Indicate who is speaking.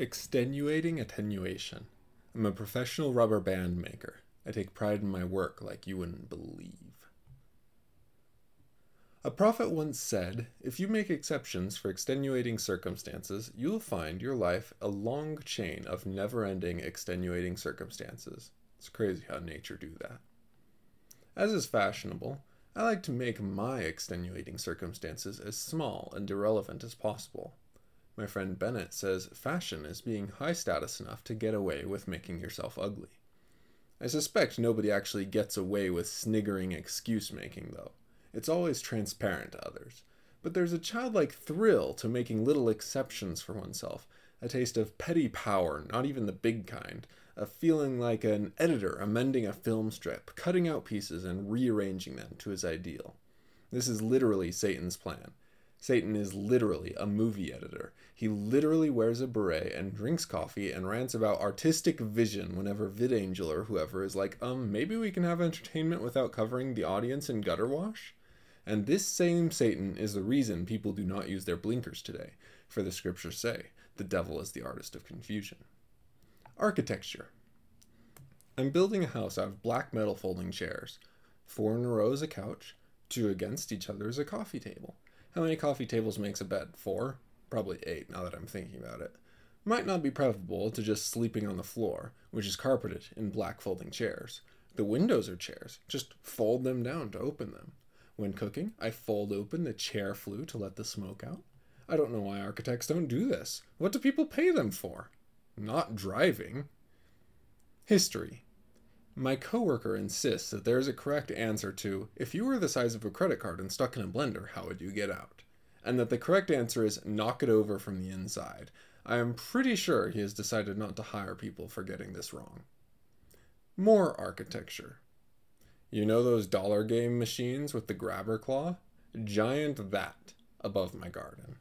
Speaker 1: Extenuating attenuation. I'm a professional rubber band maker. I take pride in my work like you wouldn't believe. A prophet once said, If you make exceptions for extenuating circumstances, you'll find your life a long chain of never ending extenuating circumstances. It's crazy how nature do that. As is fashionable, I like to make my extenuating circumstances as small and irrelevant as possible. My friend Bennett says fashion is being high status enough to get away with making yourself ugly. I suspect nobody actually gets away with sniggering excuse making, though. It's always transparent to others. But there's a childlike thrill to making little exceptions for oneself, a taste of petty power, not even the big kind, a feeling like an editor amending a film strip, cutting out pieces and rearranging them to his ideal. This is literally Satan's plan. Satan is literally a movie editor. He literally wears a beret and drinks coffee and rants about artistic vision whenever VidAngel or whoever is like, um, maybe we can have entertainment without covering the audience in gutter wash? And this same Satan is the reason people do not use their blinkers today, for the scriptures say, the devil is the artist of confusion. Architecture. I'm building a house out of black metal folding chairs. Four in a row is a couch, two against each other is a coffee table. How many coffee tables makes a bed? Four? Probably eight, now that I'm thinking about it. Might not be preferable to just sleeping on the floor, which is carpeted in black folding chairs. The windows are chairs, just fold them down to open them. When cooking, I fold open the chair flue to let the smoke out. I don't know why architects don't do this. What do people pay them for? Not driving. History. My coworker insists that there is a correct answer to if you were the size of a credit card and stuck in a blender, how would you get out? And that the correct answer is knock it over from the inside. I am pretty sure he has decided not to hire people for getting this wrong. More architecture. You know those dollar game machines with the grabber claw? Giant that above my garden.